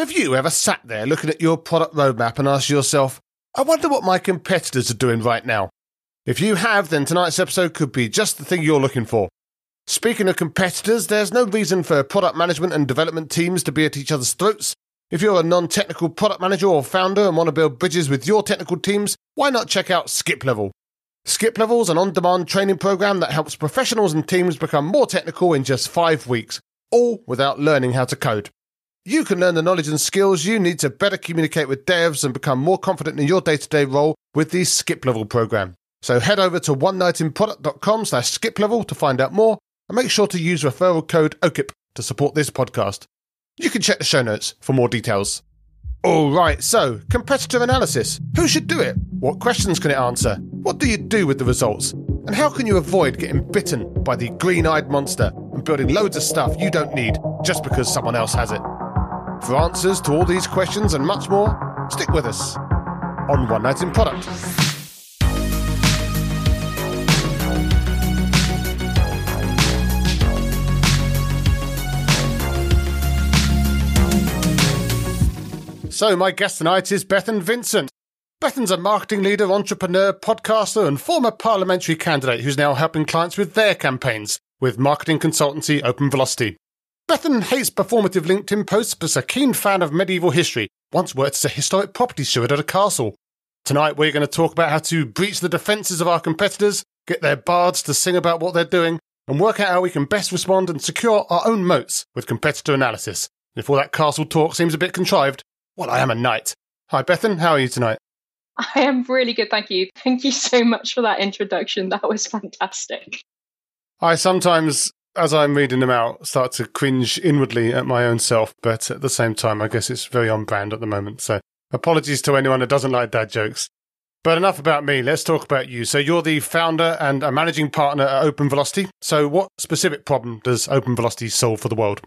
Have you ever sat there looking at your product roadmap and asked yourself, I wonder what my competitors are doing right now? If you have, then tonight's episode could be just the thing you're looking for. Speaking of competitors, there's no reason for product management and development teams to be at each other's throats. If you're a non technical product manager or founder and want to build bridges with your technical teams, why not check out Skiplevel? Skip Level is an on demand training program that helps professionals and teams become more technical in just five weeks, all without learning how to code. You can learn the knowledge and skills you need to better communicate with devs and become more confident in your day to day role with the Skiplevel program. So head over to onenightinproduct.com slash skip level to find out more and make sure to use referral code OKIP to support this podcast. You can check the show notes for more details. All right, so competitor analysis. Who should do it? What questions can it answer? What do you do with the results? And how can you avoid getting bitten by the green eyed monster and building loads of stuff you don't need just because someone else has it? For answers to all these questions and much more, stick with us on One Night in Product. So, my guest tonight is Bethan Vincent. Bethan's a marketing leader, entrepreneur, podcaster, and former parliamentary candidate who's now helping clients with their campaigns with marketing consultancy Open Velocity. Bethan hates performative LinkedIn posts but is a keen fan of medieval history, once worked as a historic property steward at a castle. Tonight we're going to talk about how to breach the defences of our competitors, get their bards to sing about what they're doing, and work out how we can best respond and secure our own moats with competitor analysis. If all that castle talk seems a bit contrived, well, I am a knight. Hi, Bethan. How are you tonight? I am really good, thank you. Thank you so much for that introduction. That was fantastic. I sometimes as I'm reading them out, start to cringe inwardly at my own self, but at the same time, I guess it's very on brand at the moment. So apologies to anyone that doesn't like dad jokes. But enough about me. Let's talk about you. So you're the founder and a managing partner at Open Velocity. So what specific problem does Open Velocity solve for the world?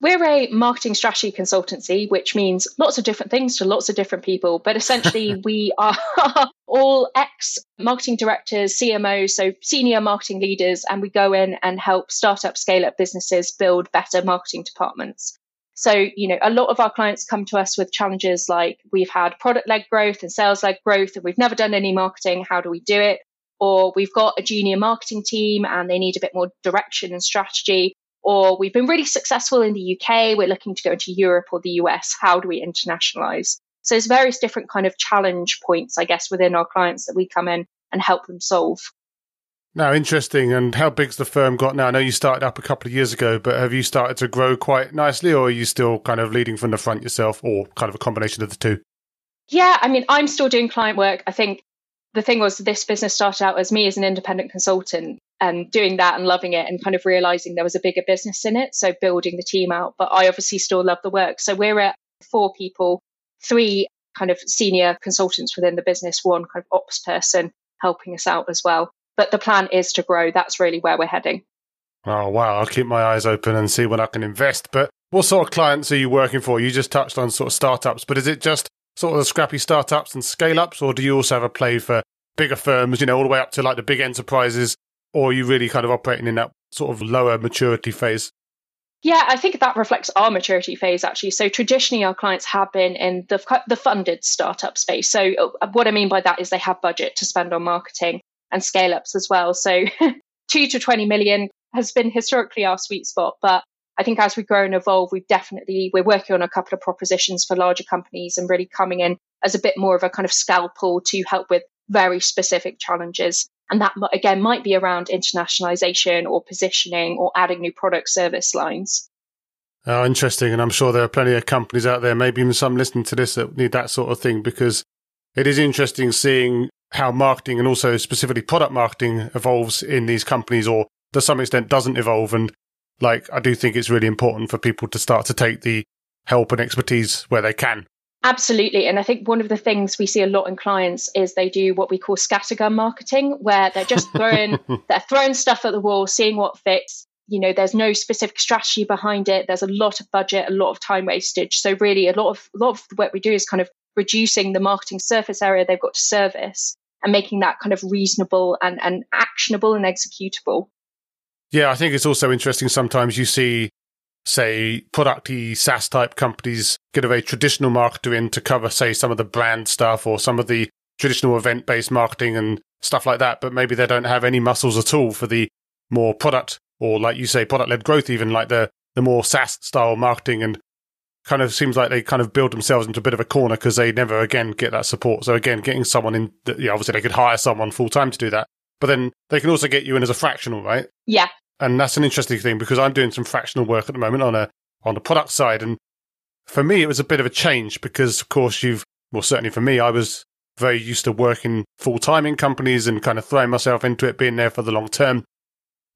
We're a marketing strategy consultancy, which means lots of different things to lots of different people. But essentially, we are all ex marketing directors, CMOs, so senior marketing leaders, and we go in and help startup, scale up businesses build better marketing departments. So, you know, a lot of our clients come to us with challenges like we've had product led growth and sales led growth, and we've never done any marketing. How do we do it? Or we've got a junior marketing team and they need a bit more direction and strategy or we've been really successful in the UK, we're looking to go into Europe or the US. How do we internationalize? So there's various different kind of challenge points, I guess, within our clients that we come in and help them solve. Now, interesting. And how big's the firm got now? I know you started up a couple of years ago, but have you started to grow quite nicely, or are you still kind of leading from the front yourself, or kind of a combination of the two? Yeah, I mean, I'm still doing client work. I think the thing was, this business started out as me as an independent consultant and doing that and loving it and kind of realizing there was a bigger business in it. So building the team out. But I obviously still love the work. So we're at four people, three kind of senior consultants within the business, one kind of ops person helping us out as well. But the plan is to grow. That's really where we're heading. Oh, wow. I'll keep my eyes open and see when I can invest. But what sort of clients are you working for? You just touched on sort of startups, but is it just sort of the scrappy startups and scale ups, or do you also have a play for bigger firms, you know, all the way up to like the big enterprises or are you really kind of operating in that sort of lower maturity phase? Yeah, I think that reflects our maturity phase actually. So traditionally, our clients have been in the the funded startup space. So uh, what I mean by that is they have budget to spend on marketing and scale ups as well. So two to twenty million has been historically our sweet spot, but I think as we grow and evolve, we've definitely we're working on a couple of propositions for larger companies and really coming in as a bit more of a kind of scalpel to help with very specific challenges. And that, again, might be around internationalization or positioning or adding new product service lines. Oh, interesting. And I'm sure there are plenty of companies out there, maybe even some listening to this that need that sort of thing because it is interesting seeing how marketing and also specifically product marketing evolves in these companies or to some extent doesn't evolve. And like, I do think it's really important for people to start to take the help and expertise where they can Absolutely. And I think one of the things we see a lot in clients is they do what we call scattergun marketing, where they're just throwing they're throwing stuff at the wall, seeing what fits. You know, there's no specific strategy behind it. There's a lot of budget, a lot of time wastage. So really a lot of a lot of the work we do is kind of reducing the marketing surface area they've got to service and making that kind of reasonable and, and actionable and executable. Yeah, I think it's also interesting sometimes you see say, producty SaaS type companies get a very traditional marketer in to cover, say, some of the brand stuff or some of the traditional event based marketing and stuff like that, but maybe they don't have any muscles at all for the more product or, like you say, product led growth, even like the, the more SaaS style marketing and kind of seems like they kind of build themselves into a bit of a corner because they never again get that support. So again, getting someone in, yeah, obviously they could hire someone full time to do that, but then they can also get you in as a fractional, right? Yeah. And that's an interesting thing because I'm doing some fractional work at the moment on a on the product side, and for me it was a bit of a change because, of course, you've well certainly for me I was very used to working full time in companies and kind of throwing myself into it, being there for the long term.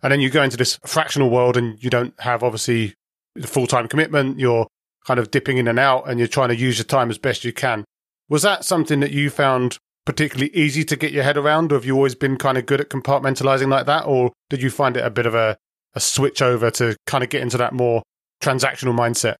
And then you go into this fractional world and you don't have obviously the full time commitment. You're kind of dipping in and out and you're trying to use your time as best you can. Was that something that you found particularly easy to get your head around, or have you always been kind of good at compartmentalizing like that, or did you find it a bit of a, a switch over to kind of get into that more transactional mindset?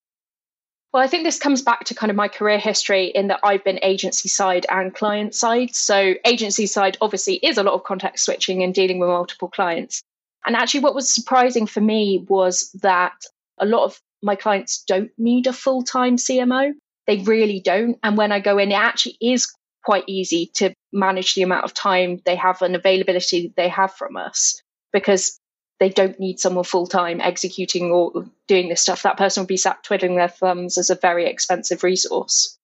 Well, I think this comes back to kind of my career history in that I've been agency side and client side. So, agency side obviously is a lot of context switching and dealing with multiple clients. And actually, what was surprising for me was that a lot of my clients don't need a full time CMO. They really don't. And when I go in, it actually is quite easy to manage the amount of time they have and availability they have from us because they don't need someone full time executing or doing this stuff. That person would be sat twiddling their thumbs as a very expensive resource.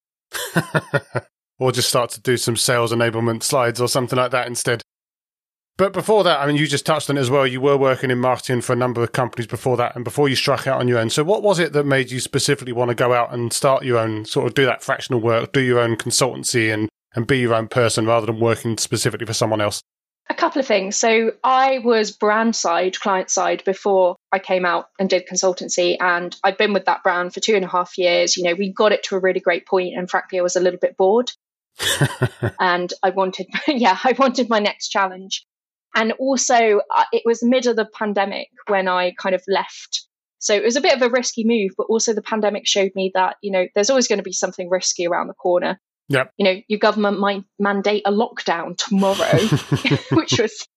or just start to do some sales enablement slides or something like that instead. But before that, I mean, you just touched on it as well. You were working in marketing for a number of companies before that, and before you struck out on your own. So, what was it that made you specifically want to go out and start your own, sort of do that fractional work, do your own consultancy, and and be your own person rather than working specifically for someone else? A couple of things. So I was brand side, client side before I came out and did consultancy. And I've been with that brand for two and a half years. You know, we got it to a really great point, And frankly, I was a little bit bored. and I wanted, yeah, I wanted my next challenge. And also, uh, it was mid of the pandemic when I kind of left. So it was a bit of a risky move, but also the pandemic showed me that, you know, there's always going to be something risky around the corner. Yep. You know, your government might mandate a lockdown tomorrow, which was,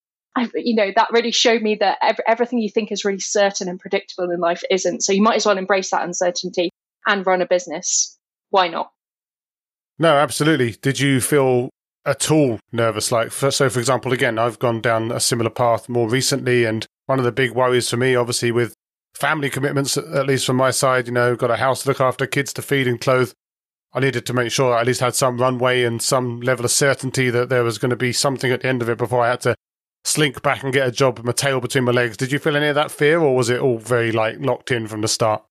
you know, that really showed me that everything you think is really certain and predictable in life isn't. So you might as well embrace that uncertainty and run a business. Why not? No, absolutely. Did you feel at all nervous? Like, for, so for example, again, I've gone down a similar path more recently, and one of the big worries for me, obviously, with family commitments, at least from my side, you know, got a house to look after, kids to feed and clothe. I needed to make sure I at least had some runway and some level of certainty that there was going to be something at the end of it before I had to slink back and get a job with my tail between my legs. Did you feel any of that fear or was it all very like locked in from the start?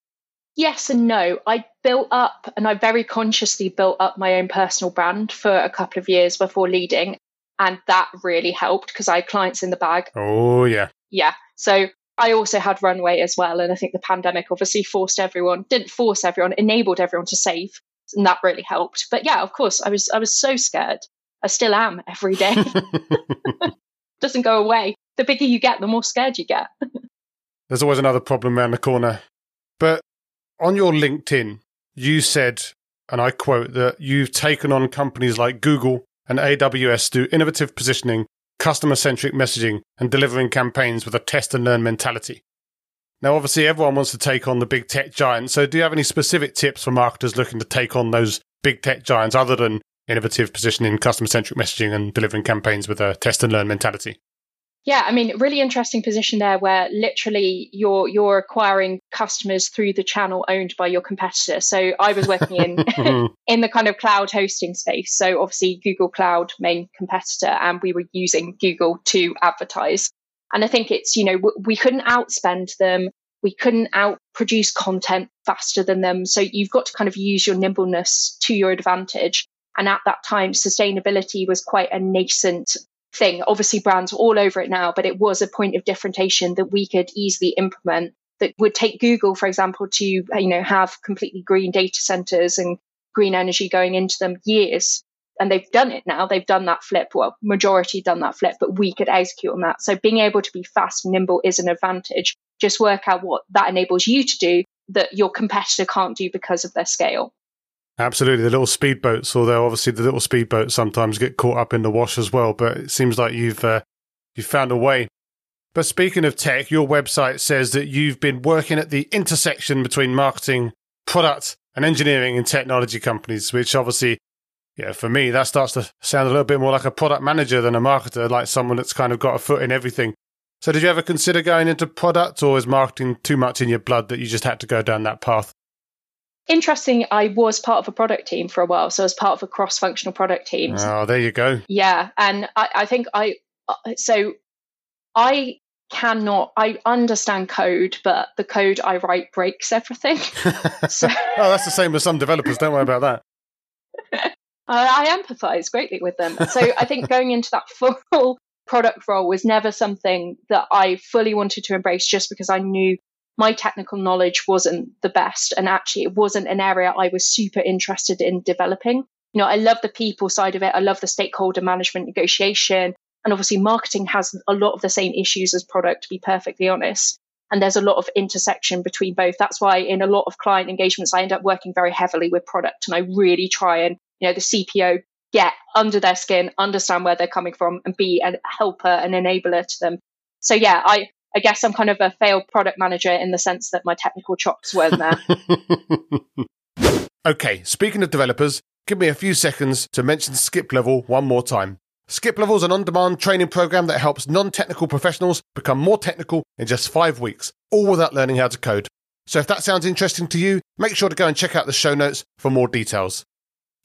Yes and no. I built up and I very consciously built up my own personal brand for a couple of years before leading. And that really helped because I had clients in the bag. Oh, yeah. Yeah. So I also had runway as well. And I think the pandemic obviously forced everyone, didn't force everyone, enabled everyone to save and that really helped. But yeah, of course, I was I was so scared. I still am every day. Doesn't go away. The bigger you get, the more scared you get. There's always another problem around the corner. But on your LinkedIn, you said, and I quote, that you've taken on companies like Google and AWS through innovative positioning, customer centric messaging, and delivering campaigns with a test and learn mentality. Now, obviously, everyone wants to take on the big tech giants. So, do you have any specific tips for marketers looking to take on those big tech giants other than innovative positioning, customer centric messaging, and delivering campaigns with a test and learn mentality? Yeah, I mean, really interesting position there where literally you're you're acquiring customers through the channel owned by your competitor. So I was working in mm-hmm. in the kind of cloud hosting space. So obviously Google Cloud main competitor and we were using Google to advertise. And I think it's, you know, we couldn't outspend them. We couldn't out produce content faster than them. So you've got to kind of use your nimbleness to your advantage. And at that time, sustainability was quite a nascent thing. Obviously, brands are all over it now, but it was a point of differentiation that we could easily implement that would take Google, for example, to, you know, have completely green data centers and green energy going into them years and they've done it now. They've done that flip. Well, majority done that flip, but we could execute on that. So being able to be fast and nimble is an advantage. Just work out what that enables you to do that your competitor can't do because of their scale. Absolutely, the little speedboats, although obviously the little speedboats sometimes get caught up in the wash as well. But it seems like you've uh, you've found a way. But speaking of tech, your website says that you've been working at the intersection between marketing, product, and engineering in technology companies, which obviously, yeah, for me, that starts to sound a little bit more like a product manager than a marketer, like someone that's kind of got a foot in everything. So, did you ever consider going into product, or is marketing too much in your blood that you just had to go down that path? Interesting, I was part of a product team for a while. So, I was part of a cross functional product team. Oh, there you go. Yeah. And I, I think I, uh, so I cannot i understand code but the code i write breaks everything so, oh that's the same with some developers don't worry about that I, I empathize greatly with them. So i think going into that full product role was never something that i fully wanted to embrace just because i knew my technical knowledge wasn't the best. And actually it wasn't an area i was super interested in developing. You know i love the people side of it. I love the stakeholder management negotiation. And obviously, marketing has a lot of the same issues as product, to be perfectly honest. And there's a lot of intersection between both. That's why in a lot of client engagements, I end up working very heavily with product. And I really try and, you know, the CPO get under their skin, understand where they're coming from and be a helper and enabler to them. So yeah, I, I guess I'm kind of a failed product manager in the sense that my technical chops weren't there. okay, speaking of developers, give me a few seconds to mention Skiplevel one more time. Skiplevel is an on demand training program that helps non technical professionals become more technical in just five weeks, all without learning how to code. So if that sounds interesting to you, make sure to go and check out the show notes for more details.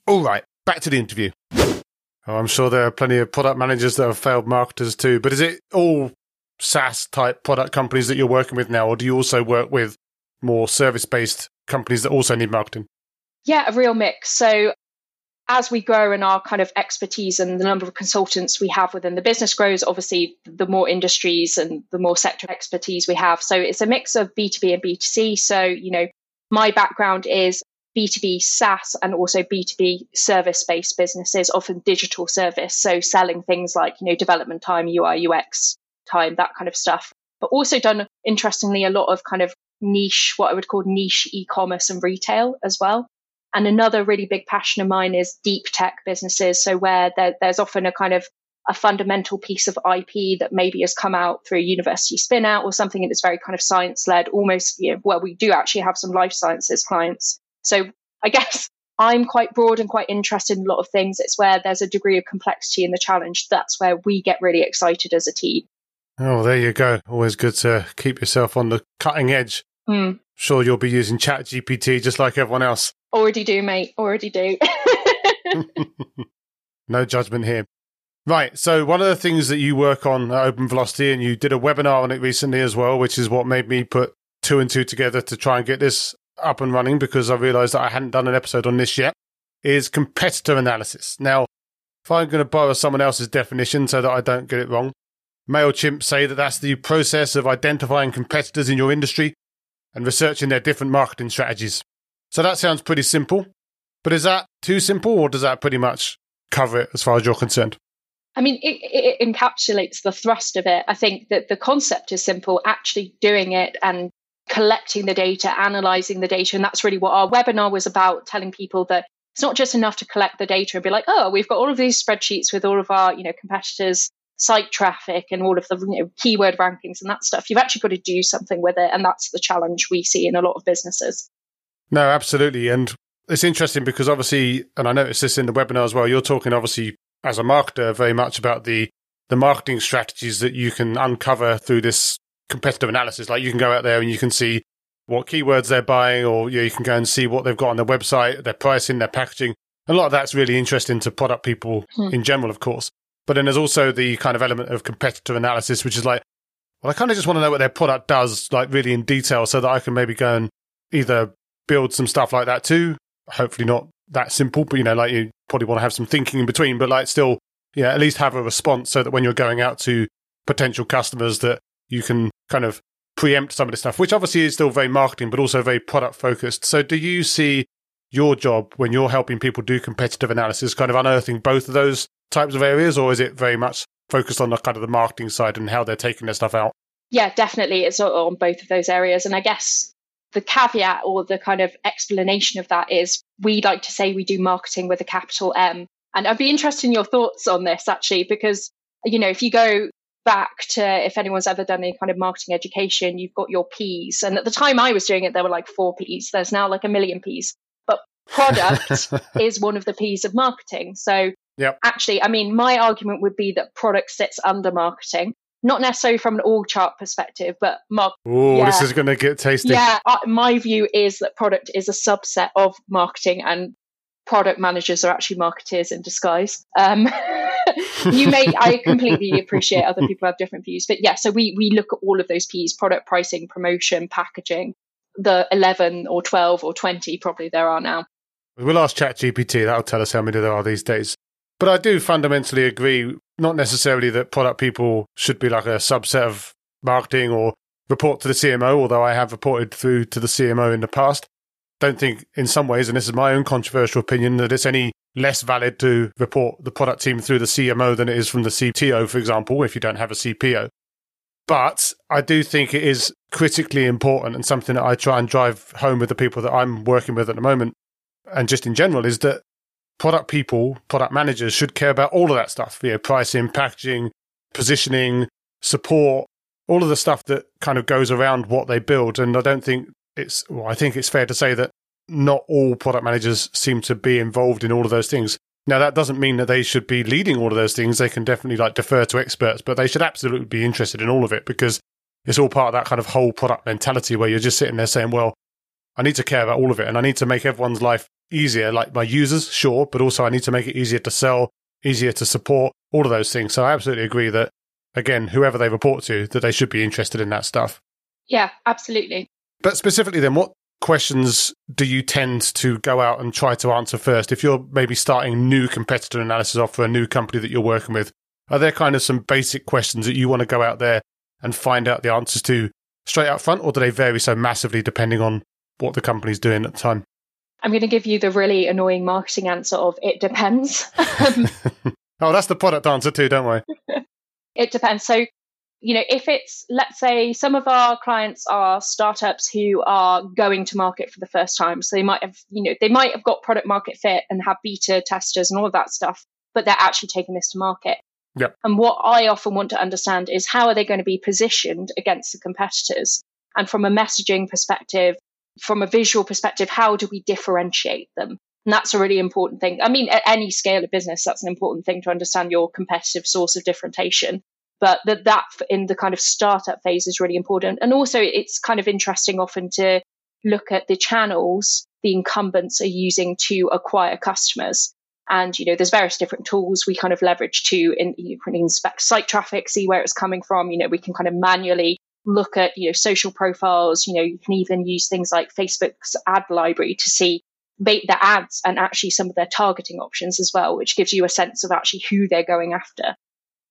All right, back to the interview. Oh, I'm sure there are plenty of product managers that have failed marketers too, but is it all SaaS type product companies that you're working with now, or do you also work with more service based companies that also need marketing? Yeah, a real mix. So as we grow and our kind of expertise and the number of consultants we have within the business grows, obviously the more industries and the more sector expertise we have. So it's a mix of B2B and B2C. So, you know, my background is B2B SaaS and also B2B service based businesses, often digital service. So selling things like, you know, development time, UI, UX time, that kind of stuff. But also done, interestingly, a lot of kind of niche, what I would call niche e commerce and retail as well. And another really big passion of mine is deep tech businesses. So where there, there's often a kind of a fundamental piece of IP that maybe has come out through a university spin out or something that's very kind of science led, almost, you know, well, we do actually have some life sciences clients. So I guess I'm quite broad and quite interested in a lot of things. It's where there's a degree of complexity in the challenge. That's where we get really excited as a team. Oh, there you go. Always good to keep yourself on the cutting edge. Mm. Sure, you'll be using ChatGPT just like everyone else. Already do, mate. Already do. no judgment here. Right. So one of the things that you work on at Open Velocity, and you did a webinar on it recently as well, which is what made me put two and two together to try and get this up and running because I realized that I hadn't done an episode on this yet, is competitor analysis. Now, if I'm going to borrow someone else's definition so that I don't get it wrong, MailChimp say that that's the process of identifying competitors in your industry and researching their different marketing strategies. So that sounds pretty simple. But is that too simple, or does that pretty much cover it as far as you're concerned? I mean, it, it, encapsulates the thrust of it. I think that the concept is simple, actually doing it and collecting the data, analyzing the data. And that's really what our webinar was about, telling people that it's not just enough to collect the data and be like, oh, we've got all of these spreadsheets with all of our, you know, competitors' site traffic and all of the you know, keyword rankings and that stuff. You've actually got to do something with it. And that's the challenge we see in a lot of businesses. No, absolutely. And it's interesting because obviously, and I noticed this in the webinar as well, you're talking obviously as a marketer very much about the the marketing strategies that you can uncover through this competitive analysis. Like you can go out there and you can see what keywords they're buying, or you, know, you can go and see what they've got on their website, their pricing, their packaging. A lot of that's really interesting to product people hmm. in general, of course. But then there's also the kind of element of competitive analysis, which is like, well, I kind of just want to know what their product does, like really in detail, so that I can maybe go and either build some stuff like that too. Hopefully not that simple, but you know, like you probably want to have some thinking in between, but like still, yeah, at least have a response so that when you're going out to potential customers that you can kind of preempt some of the stuff, which obviously is still very marketing, but also very product focused. So do you see your job when you're helping people do competitive analysis kind of unearthing both of those types of areas, or is it very much focused on the kind of the marketing side and how they're taking their stuff out? Yeah, definitely. It's on both of those areas. And I guess the caveat or the kind of explanation of that is we like to say we do marketing with a capital M. And I'd be interested in your thoughts on this actually, because, you know, if you go back to if anyone's ever done any kind of marketing education, you've got your P's. And at the time I was doing it, there were like four P's. There's now like a million P's. But product is one of the P's of marketing. So Yep. actually, I mean, my argument would be that product sits under marketing, not necessarily from an org chart perspective, but mar- Oh, this is going to get tasty. yeah, uh, my view is that product is a subset of marketing and product managers are actually marketers in disguise. Um, you may, I completely appreciate other people have different views, but yeah, so we, we look at all of those P's, product pricing, promotion, packaging, the 11 or 12 or 20 probably there are now. We'll ask ChatGPT. That'll tell us how many there are these days. But I do fundamentally agree, not necessarily that product people should be like a subset of marketing or report to the CMO, although I have reported through to the CMO in the past. Don't think in some ways, and this is my own controversial opinion, that it's any less valid to report the product team through the CMO than it is from the CTO, for example, if you don't have a CPO. But I do think it is critically important and something that I try and drive home with the people that I'm working with at the moment and just in general is that product people, product managers should care about all of that stuff, you know, pricing, packaging, positioning, support, all of the stuff that kind of goes around what they build. And I don't think it's, well, I think it's fair to say that not all product managers seem to be involved in all of those things. Now, that doesn't mean that they should be leading all of those things. They can definitely like defer to experts, but they should absolutely be interested in all of it because it's all part of that kind of whole product mentality where you're just sitting there saying, well, I need to care about all of it and I need to make everyone's life easier, like my users, sure, but also I need to make it easier to sell, easier to support, all of those things. So I absolutely agree that, again, whoever they report to, that they should be interested in that stuff. Yeah, absolutely. But specifically, then, what questions do you tend to go out and try to answer first? If you're maybe starting new competitor analysis off for a new company that you're working with, are there kind of some basic questions that you want to go out there and find out the answers to straight out front, or do they vary so massively depending on what the company's doing at the time? I'm going to give you the really annoying marketing answer of it depends. Um, oh, that's the product answer too, don't we? it depends. So, you know, if it's, let's say, some of our clients are startups who are going to market for the first time. So they might have, you know, they might have got product market fit and have beta testers and all of that stuff, but they're actually taking this to market. Yep. And what I often want to understand is how are they going to be positioned against the competitors? And from a messaging perspective, from a visual perspective, how do we differentiate them? And that's a really important thing. I mean, at any scale of business, that's an important thing to understand your competitive source of differentiation. But that, that in the kind of startup phase is really important. And also, it's kind of interesting often to look at the channels the incumbents are using to acquire customers. And, you know, there's various different tools we kind of leverage to, in, you can inspect site traffic, see where it's coming from. You know, we can kind of manually look at you know social profiles you know you can even use things like facebook's ad library to see the ads and actually some of their targeting options as well which gives you a sense of actually who they're going after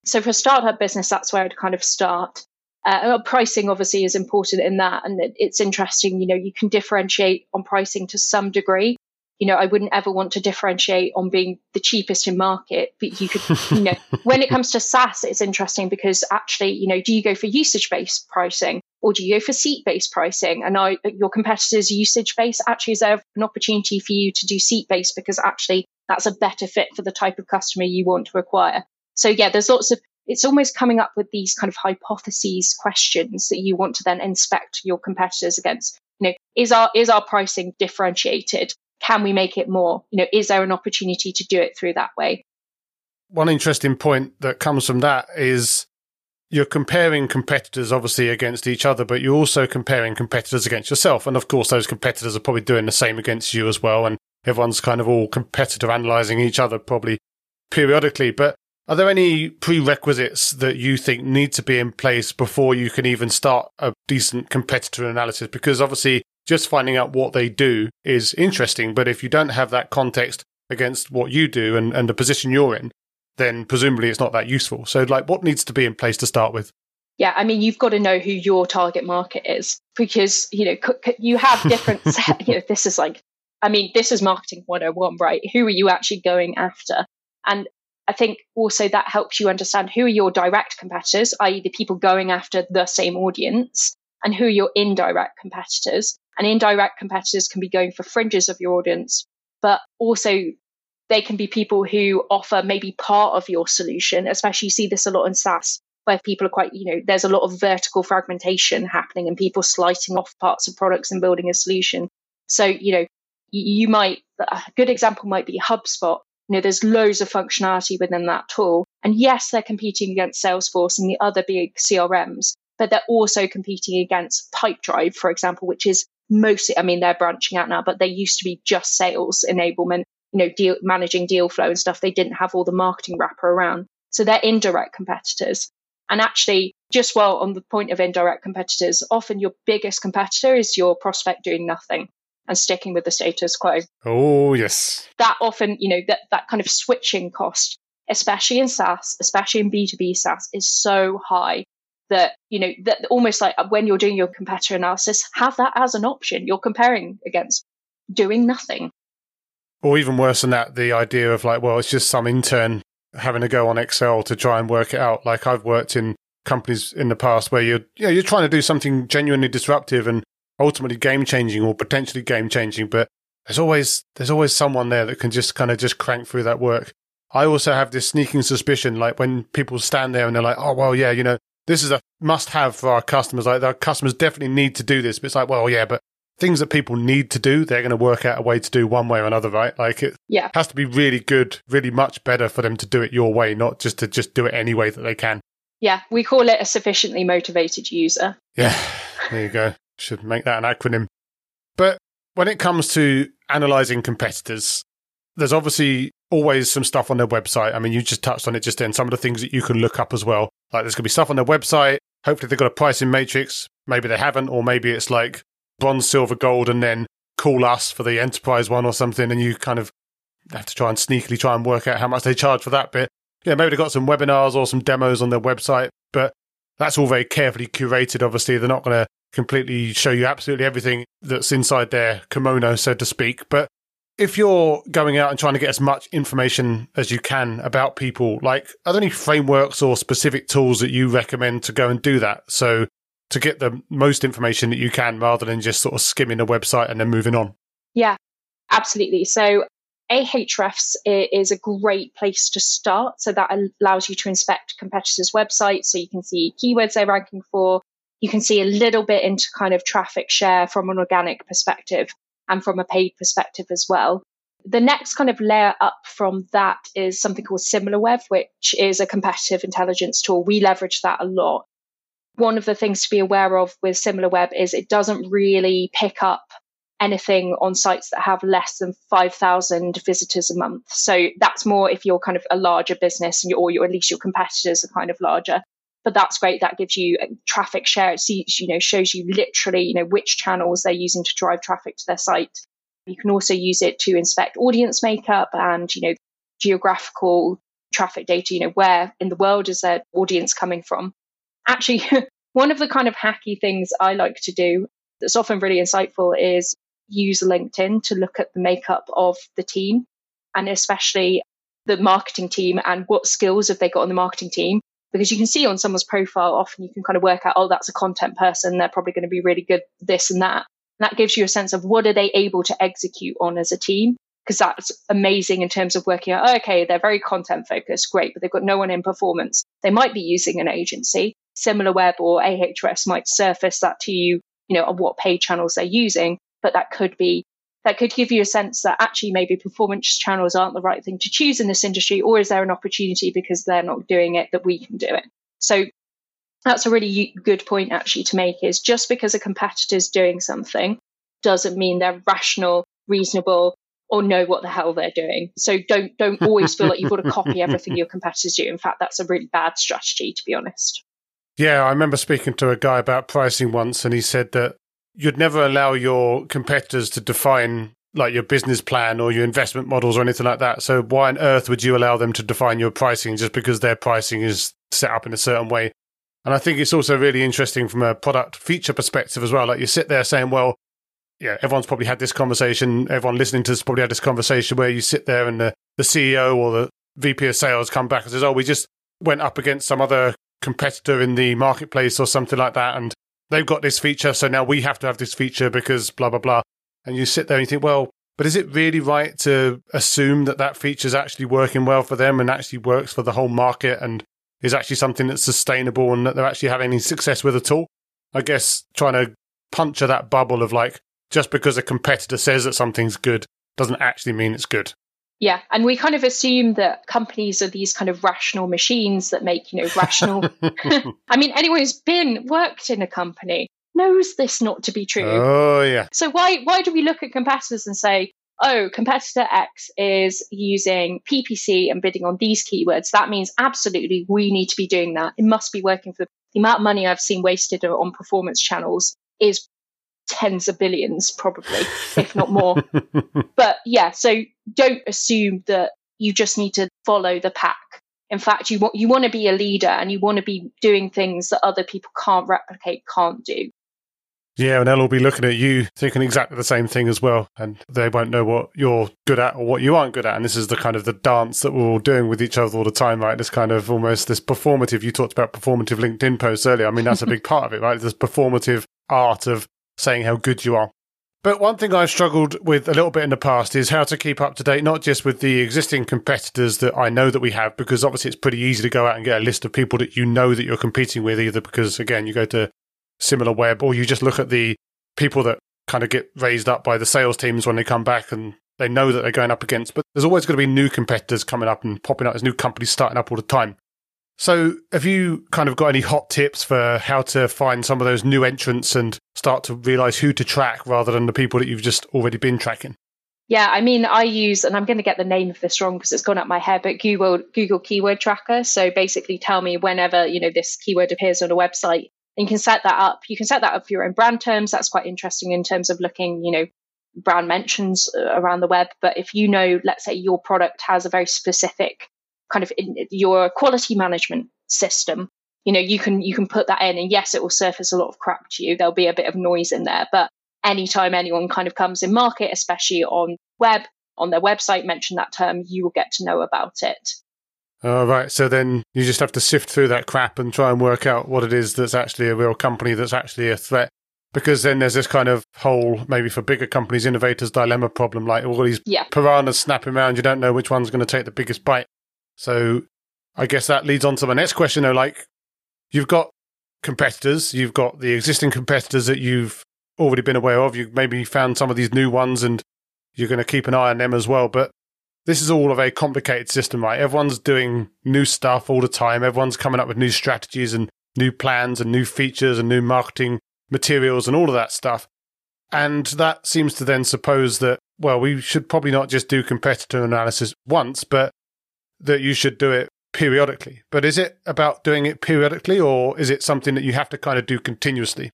so for a startup business that's where i'd kind of start uh, pricing obviously is important in that and it, it's interesting you know you can differentiate on pricing to some degree you know, I wouldn't ever want to differentiate on being the cheapest in market, but you could, you know, when it comes to SaaS, it's interesting because actually, you know, do you go for usage based pricing or do you go for seat based pricing? And are your competitors usage based? Actually, is there an opportunity for you to do seat based because actually that's a better fit for the type of customer you want to acquire? So yeah, there's lots of, it's almost coming up with these kind of hypotheses questions that you want to then inspect your competitors against. You know, is our, is our pricing differentiated? can we make it more? You know, is there an opportunity to do it through that way? One interesting point that comes from that is you're comparing competitors obviously against each other, but you're also comparing competitors against yourself. And of course, those competitors are probably doing the same against you as well. And everyone's kind of all competitor analyzing each other probably periodically. But are there any prerequisites that you think need to be in place before you can even start a decent competitor analysis? Because obviously, just finding out what they do is interesting. But if you don't have that context against what you do and, and the position you're in, then presumably it's not that useful. So, like, what needs to be in place to start with? Yeah, I mean, you've got to know who your target market is because, you know, you have different, you know, this is like, I mean, this is marketing 101, right? Who are you actually going after? And I think also that helps you understand who are your direct competitors, i.e., the people going after the same audience, and who are your indirect competitors. And indirect competitors can be going for fringes of your audience, but also they can be people who offer maybe part of your solution, especially you see this a lot in SaaS. where people are quite, you know, there's a lot of vertical fragmentation happening and people slicing off parts of products and building a solution. So, you know, you might, a good example might be HubSpot. You know, there's loads of functionality within that tool. And yes, they're competing against Salesforce and the other big CRMs, but they're also competing against Pipedrive, for example, which is mostly, I mean, they're branching out now, but they used to be just sales enablement, you know, deal, managing deal flow and stuff. They didn't have all the marketing wrapper around. So they're indirect competitors. And actually, just while on the point of indirect competitors, often your biggest competitor is your prospect doing nothing and sticking with the status quo. Oh, yes. That often, you know, that, that kind of switching cost, especially in SaaS, especially in B2B SaaS, is so high that, you know, that almost like when you're doing your competitor analysis, have that as an option. You're comparing against doing nothing. Or even worse than that, the idea of like, well, it's just some intern having to go on Excel to try and work it out. Like I've worked in companies in the past where you're, you know, you're trying to do something genuinely disruptive and ultimately game changing or potentially game changing, but there's always there's always someone there that can just kind of just crank through that work. I also have this sneaking suspicion, like when people stand there and they're like, "Oh well, yeah, you know, this is a must have for our customers. Like our customers definitely need to do this." But it's like, well, yeah, but things that people need to do, they're going to work out a way to do one way or another, right? Like it yeah. has to be really good, really much better for them to do it your way, not just to just do it any way that they can. Yeah, we call it a sufficiently motivated user. Yeah, there you go. Should make that an acronym. But when it comes to analyzing competitors, there's obviously always some stuff on their website. I mean, you just touched on it just then, some of the things that you can look up as well. Like there's going to be stuff on their website. Hopefully they've got a pricing matrix. Maybe they haven't, or maybe it's like bronze, silver, gold, and then call us for the enterprise one or something. And you kind of have to try and sneakily try and work out how much they charge for that bit. Yeah, maybe they've got some webinars or some demos on their website, but that's all very carefully curated. Obviously, they're not going to completely show you absolutely everything that's inside their kimono, so to speak. But if you're going out and trying to get as much information as you can about people, like, are there any frameworks or specific tools that you recommend to go and do that? So to get the most information that you can rather than just sort of skimming a website and then moving on. Yeah, absolutely. So Ahrefs is a great place to start. So that allows you to inspect competitors' websites. So you can see keywords they're ranking for, you can see a little bit into kind of traffic share from an organic perspective and from a paid perspective as well. The next kind of layer up from that is something called SimilarWeb, which is a competitive intelligence tool. We leverage that a lot. One of the things to be aware of with SimilarWeb is it doesn't really pick up anything on sites that have less than 5,000 visitors a month. So that's more if you're kind of a larger business or at least your competitors are kind of larger but that's great. That gives you uh, traffic share. It sees, you know, shows you literally, you know, which channels they're using to drive traffic to their site. You can also use it to inspect audience makeup and, you know, geographical traffic data, you know, where in the world is their audience coming from. Actually, one of the kind of hacky things I like to do that's often really insightful is use LinkedIn to look at the makeup of the team and especially the marketing team and what skills have they got on the marketing team because you can see on someone's profile often you can kind of work out oh that's a content person they're probably going to be really good this and that. And that gives you a sense of what are they able to execute on as a team because that's amazing in terms of working out oh, okay they're very content focused great but they've got no one in performance. They might be using an agency. SimilarWeb or ahrefs might surface that to you you know on what paid channels they're using but that could be that could give you a sense that actually maybe performance channels aren't the right thing to choose in this industry, or is there an opportunity because they're not doing it that we can do it? So that's a really good point actually to make is just because a competitor is doing something doesn't mean they're rational, reasonable, or know what the hell they're doing. So don't don't always feel like you've got to copy everything your competitors do. In fact, that's a really bad strategy to be honest. Yeah, I remember speaking to a guy about pricing once and he said that you'd never allow your competitors to define like your business plan or your investment models or anything like that. So why on earth would you allow them to define your pricing just because their pricing is set up in a certain way? And I think it's also really interesting from a product feature perspective as well. Like you sit there saying, well, yeah, everyone's probably had this conversation. Everyone listening to this probably had this conversation where you sit there and the, the CEO or the VP of sales come back and says, oh, we just went up against some other competitor in the marketplace or something like that. And they've got this feature, so now we have to have this feature because blah, blah, blah. And you sit there and you think, well, but is it really right to assume that that feature is actually working well for them and actually works for the whole market? And is actually something that's sustainable and that they're actually having any success with at all. I guess trying to puncture that bubble of like, just because a competitor says that something's good doesn't actually mean it's good. Yeah, and we kind of assume that companies are these kind of rational machines that make, you know, rational. I mean, anyone who's been worked in a company knows this not to be true. Oh yeah. So why why do we look at competitors and say, oh, competitor X is using PPC and bidding on these keywords? That means absolutely we need to be doing that. It must be working for the amount of money I've seen wasted on performance channels is tens of billions, probably, if not more. but yeah, so don't assume that you just need to follow the pack. In fact, you want you want to be a leader and you want to be doing things that other people can't replicate, can't do. Yeah, and they'll all be looking at you thinking exactly the same thing as well. And they won't know what you're good at or what you aren't good at. And this is the kind of the dance that we're all doing with each other all the time, right? This kind of almost this performative, you talked about performative LinkedIn posts earlier. I mean, that's a big part of it, right? This performative art of saying how good you are. But one thing I've struggled with a little bit in the past is how to keep up to date, not just with the existing competitors that I know that we have, because obviously it's pretty easy to go out and get a list of people that you know that you're competing with, either because, again, you go to SimilarWeb or you just look at the people that kind of get raised up by the sales teams when they come back and they know that they're going up against. But there's always going to be new competitors coming up and popping up. There's new companies starting up all the time. So, have you kind of got any hot tips for how to find some of those new entrants and start to realize who to track rather than the people that you've just already been tracking? Yeah, I mean, I use, and I'm going to get the name of this wrong because it's gone up my head, but Google Google Keyword Tracker. So basically, tell me whenever you know this keyword appears on a website, and you can set that up. You can set that up for your own brand terms. That's quite interesting in terms of looking, you know, brand mentions uh, around the web. But if you know, let's say your product has a very specific kind of in your quality management system you know you can you can put that in and yes it will surface a lot of crap to you. There'll be a bit of noise in there but anytime anyone kind of comes in market especially on web on their website mention that term you will get to know about it. All oh, so then you just have to sift through that crap and try and work out what it is that's actually a real company that's actually a threat. Because then there's this kind of whole maybe for bigger companies innovators dilemma problem like all these yeah. piranhas snapping around you don't know which one's going to take the biggest bite so I guess that leads on to my next question though. Like you've got competitors, you've got the existing competitors that you've already been aware of. You've maybe found some of these new ones and you're going to keep an eye on them as well. But this is all of a very complicated system, right? Everyone's doing new stuff all the time. Everyone's coming up with new strategies and new plans and new features and new marketing materials and all of that stuff. And that seems to then suppose that, well, we should probably not just do competitor analysis once, but that you should do it periodically. But is it about doing it periodically or is it something that you have to kind of do continuously?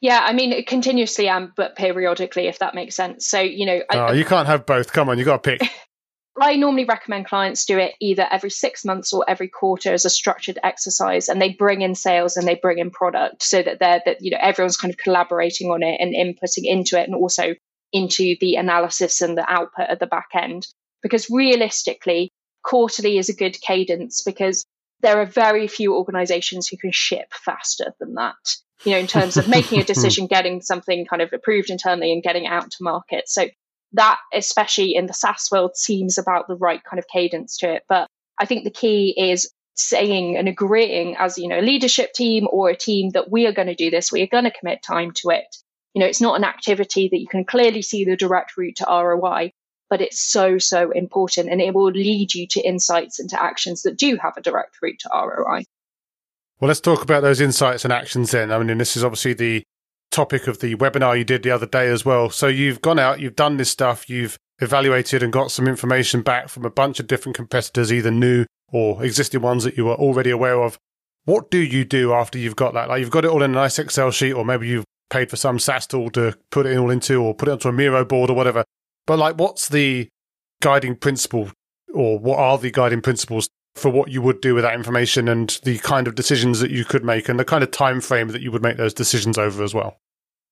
Yeah, I mean, continuously and but periodically, if that makes sense. So, you know, oh, I, you can't have both. Come on, you got to pick. I normally recommend clients do it either every six months or every quarter as a structured exercise, and they bring in sales and they bring in product so that they're that you know everyone's kind of collaborating on it and inputting into it, and also into the analysis and the output at the back end. Because realistically, quarterly is a good cadence because there are very few organizations who can ship faster than that you know in terms of making a hmm. decision getting something kind of approved internally and getting out to market. So that especially in the SaaS world seems about the right kind of cadence to it. But i think the key is saying and agreeing as you know a leadership team or a team that we are going to do this we are going to commit time to it. You know it's not an activity that you can clearly see the direct route to roi but it's so, so important and it will lead you to insights and to actions that do have a direct route to ROI. Well, let's talk about those insights and actions then. I mean, this is obviously the topic of the webinar you did the other day as well. So you've gone out, you've done this stuff, you've evaluated and got some information back from a bunch of different competitors, either new or existing ones that you were already aware of. What do you do after you've got that? Like you've got it all in a nice Excel sheet, or maybe you've paid for some SaaS tool to put it all into, or put it onto a Miro board or whatever. But like, what's the guiding principle, or what are the guiding principles for what you would do with that information, and the kind of decisions that you could make, and the kind of time frame that you would make those decisions over as well?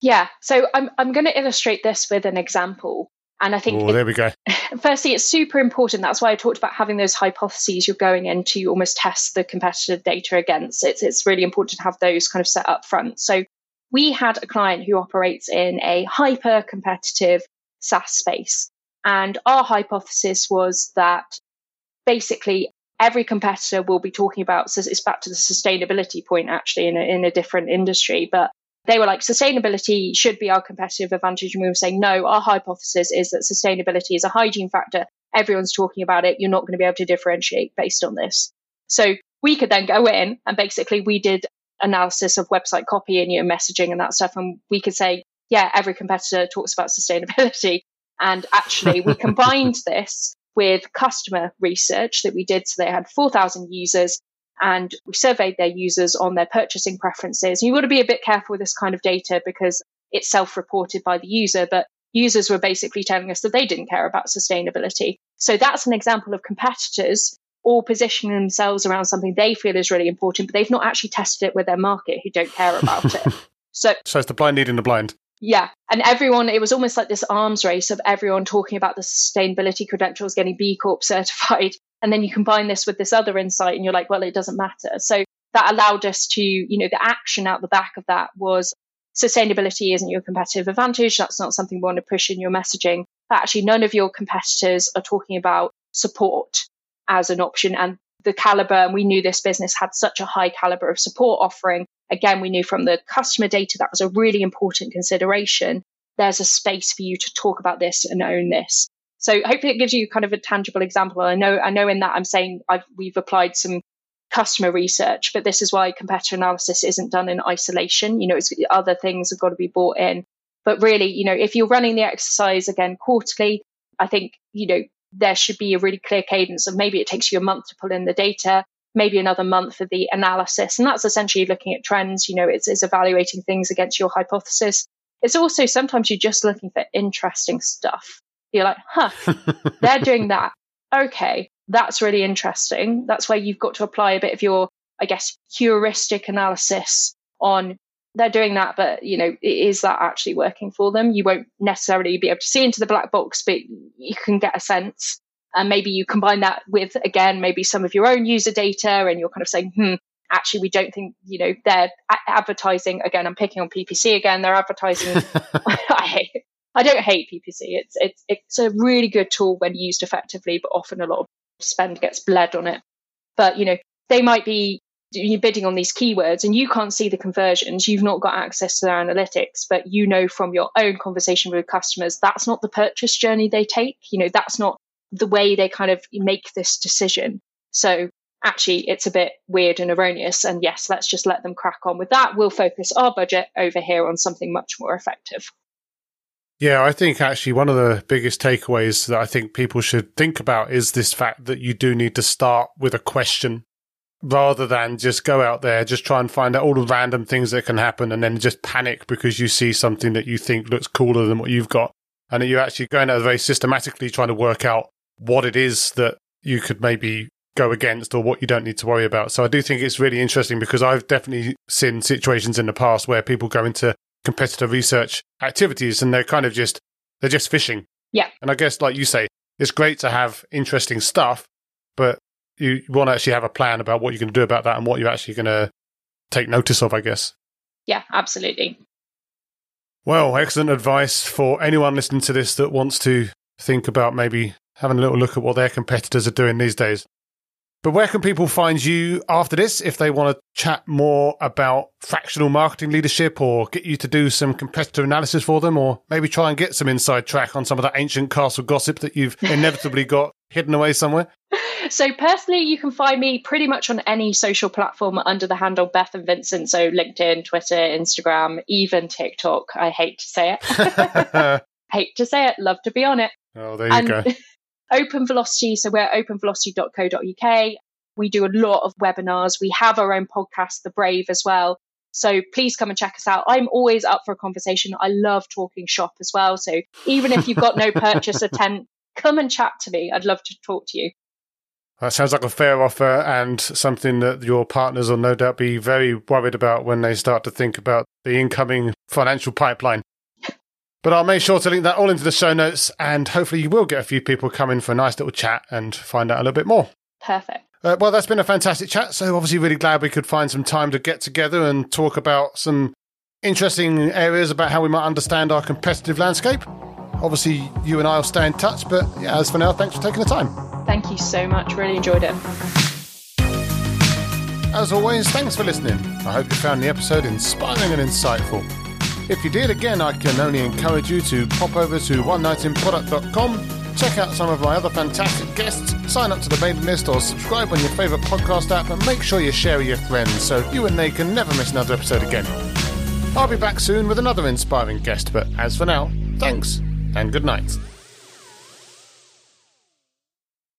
Yeah. So I'm I'm going to illustrate this with an example. And I think oh, there we go. Firstly, it's super important. That's why I talked about having those hypotheses you're going in to almost test the competitive data against. It's it's really important to have those kind of set up front. So we had a client who operates in a hyper competitive SaaS space. And our hypothesis was that basically every competitor will be talking about, so it's back to the sustainability point actually in a, in a different industry, but they were like, sustainability should be our competitive advantage. And we were saying, no, our hypothesis is that sustainability is a hygiene factor. Everyone's talking about it. You're not going to be able to differentiate based on this. So we could then go in and basically we did analysis of website copy and your messaging and that stuff. And we could say, yeah, every competitor talks about sustainability. And actually, we combined this with customer research that we did. So they had 4,000 users and we surveyed their users on their purchasing preferences. And you got to be a bit careful with this kind of data because it's self reported by the user, but users were basically telling us that they didn't care about sustainability. So that's an example of competitors all positioning themselves around something they feel is really important, but they've not actually tested it with their market who don't care about it. So, so it's the blind leading the blind. Yeah. And everyone, it was almost like this arms race of everyone talking about the sustainability credentials getting B Corp certified. And then you combine this with this other insight and you're like, well, it doesn't matter. So that allowed us to, you know, the action out the back of that was sustainability isn't your competitive advantage. That's not something we want to push in your messaging. But actually, none of your competitors are talking about support as an option. And the caliber, and we knew this business had such a high caliber of support offering. Again, we knew from the customer data that was a really important consideration. There's a space for you to talk about this and own this. So hopefully it gives you kind of a tangible example. I know, I know in that I'm saying I've, we've applied some customer research, but this is why competitor analysis isn't done in isolation. You know, other things have got to be brought in. But really, you know, if you're running the exercise again quarterly, I think, you know, there should be a really clear cadence of maybe it takes you a month to pull in the data, maybe another month for the analysis. And that's essentially looking at trends. You know, it's, it's evaluating things against your hypothesis. It's also sometimes you're just looking for interesting stuff. You're like, huh, they're doing that. Okay, that's really interesting. That's where you've got to apply a bit of your, I guess, heuristic analysis on they're doing that, but you know, is that actually working for them? You won't necessarily be able to see into the black box, but you can get a sense. And maybe you combine that with, again, maybe some of your own user data, and you're kind of saying, hmm, actually, we don't think, you know, they're advertising. Again, I'm picking on PPC again. They're advertising. I hate, I don't hate PPC. It's it's it's a really good tool when used effectively, but often a lot of spend gets bled on it. But you know, they might be you're bidding on these keywords and you can't see the conversions. You've not got access to their analytics, but you know from your own conversation with customers that's not the purchase journey they take. You know, that's not the way they kind of make this decision. So actually it's a bit weird and erroneous. And yes, let's just let them crack on with that. We'll focus our budget over here on something much more effective. Yeah, I think actually one of the biggest takeaways that I think people should think about is this fact that you do need to start with a question rather than just go out there, just try and find out all the random things that can happen and then just panic because you see something that you think looks cooler than what you've got. And you're actually going out very systematically trying to work out what it is that you could maybe go against or what you don't need to worry about. So I do think it's really interesting because I've definitely seen situations in the past where people go into competitor research activities and they're kind of just they're just fishing. Yeah. And I guess like you say, it's great to have interesting stuff, but you want to actually have a plan about what you're going to do about that and what you're actually going to take notice of, I guess. Yeah, absolutely. Well, excellent advice for anyone listening to this that wants to think about maybe having a little look at what their competitors are doing these days. But where can people find you after this if they want to chat more about fractional marketing leadership or get you to do some competitor analysis for them or maybe try and get some inside track on some of that ancient castle gossip that you've inevitably got hidden away somewhere? So personally, you can find me pretty much on any social platform under the handle Bethan Vincent. So LinkedIn, Twitter, Instagram, even TikTok. I hate to say it. hate to say it. Love to be on it. Oh, there you and, go. Open Velocity. So we're openvelocity.co.uk. We do a lot of webinars. We have our own podcast, The Brave, as well. So please come and check us out. I'm always up for a conversation. I love talking shop as well. So even if you've got no purchase intent, come and chat to me. I'd love to talk to you. That sounds like a fair offer and something that your partners will no doubt be very worried about when they start to think about the incoming financial pipeline. But I'll make sure to link that all into the show notes, and hopefully, you will get a few people coming for a nice little chat and find out a little bit more. Perfect. Uh, well, that's been a fantastic chat. So, obviously, really glad we could find some time to get together and talk about some interesting areas about how we might understand our competitive landscape. Obviously, you and I will stay in touch, but yeah, as for now, thanks for taking the time. Thank you so much. Really enjoyed it. As always, thanks for listening. I hope you found the episode inspiring and insightful. If you did, again, I can only encourage you to pop over to one oneknightinproduct.com, check out some of my other fantastic guests, sign up to the mailing list, or subscribe on your favourite podcast app, and make sure you share with your friends so you and they can never miss another episode again. I'll be back soon with another inspiring guest, but as for now, thanks and good night.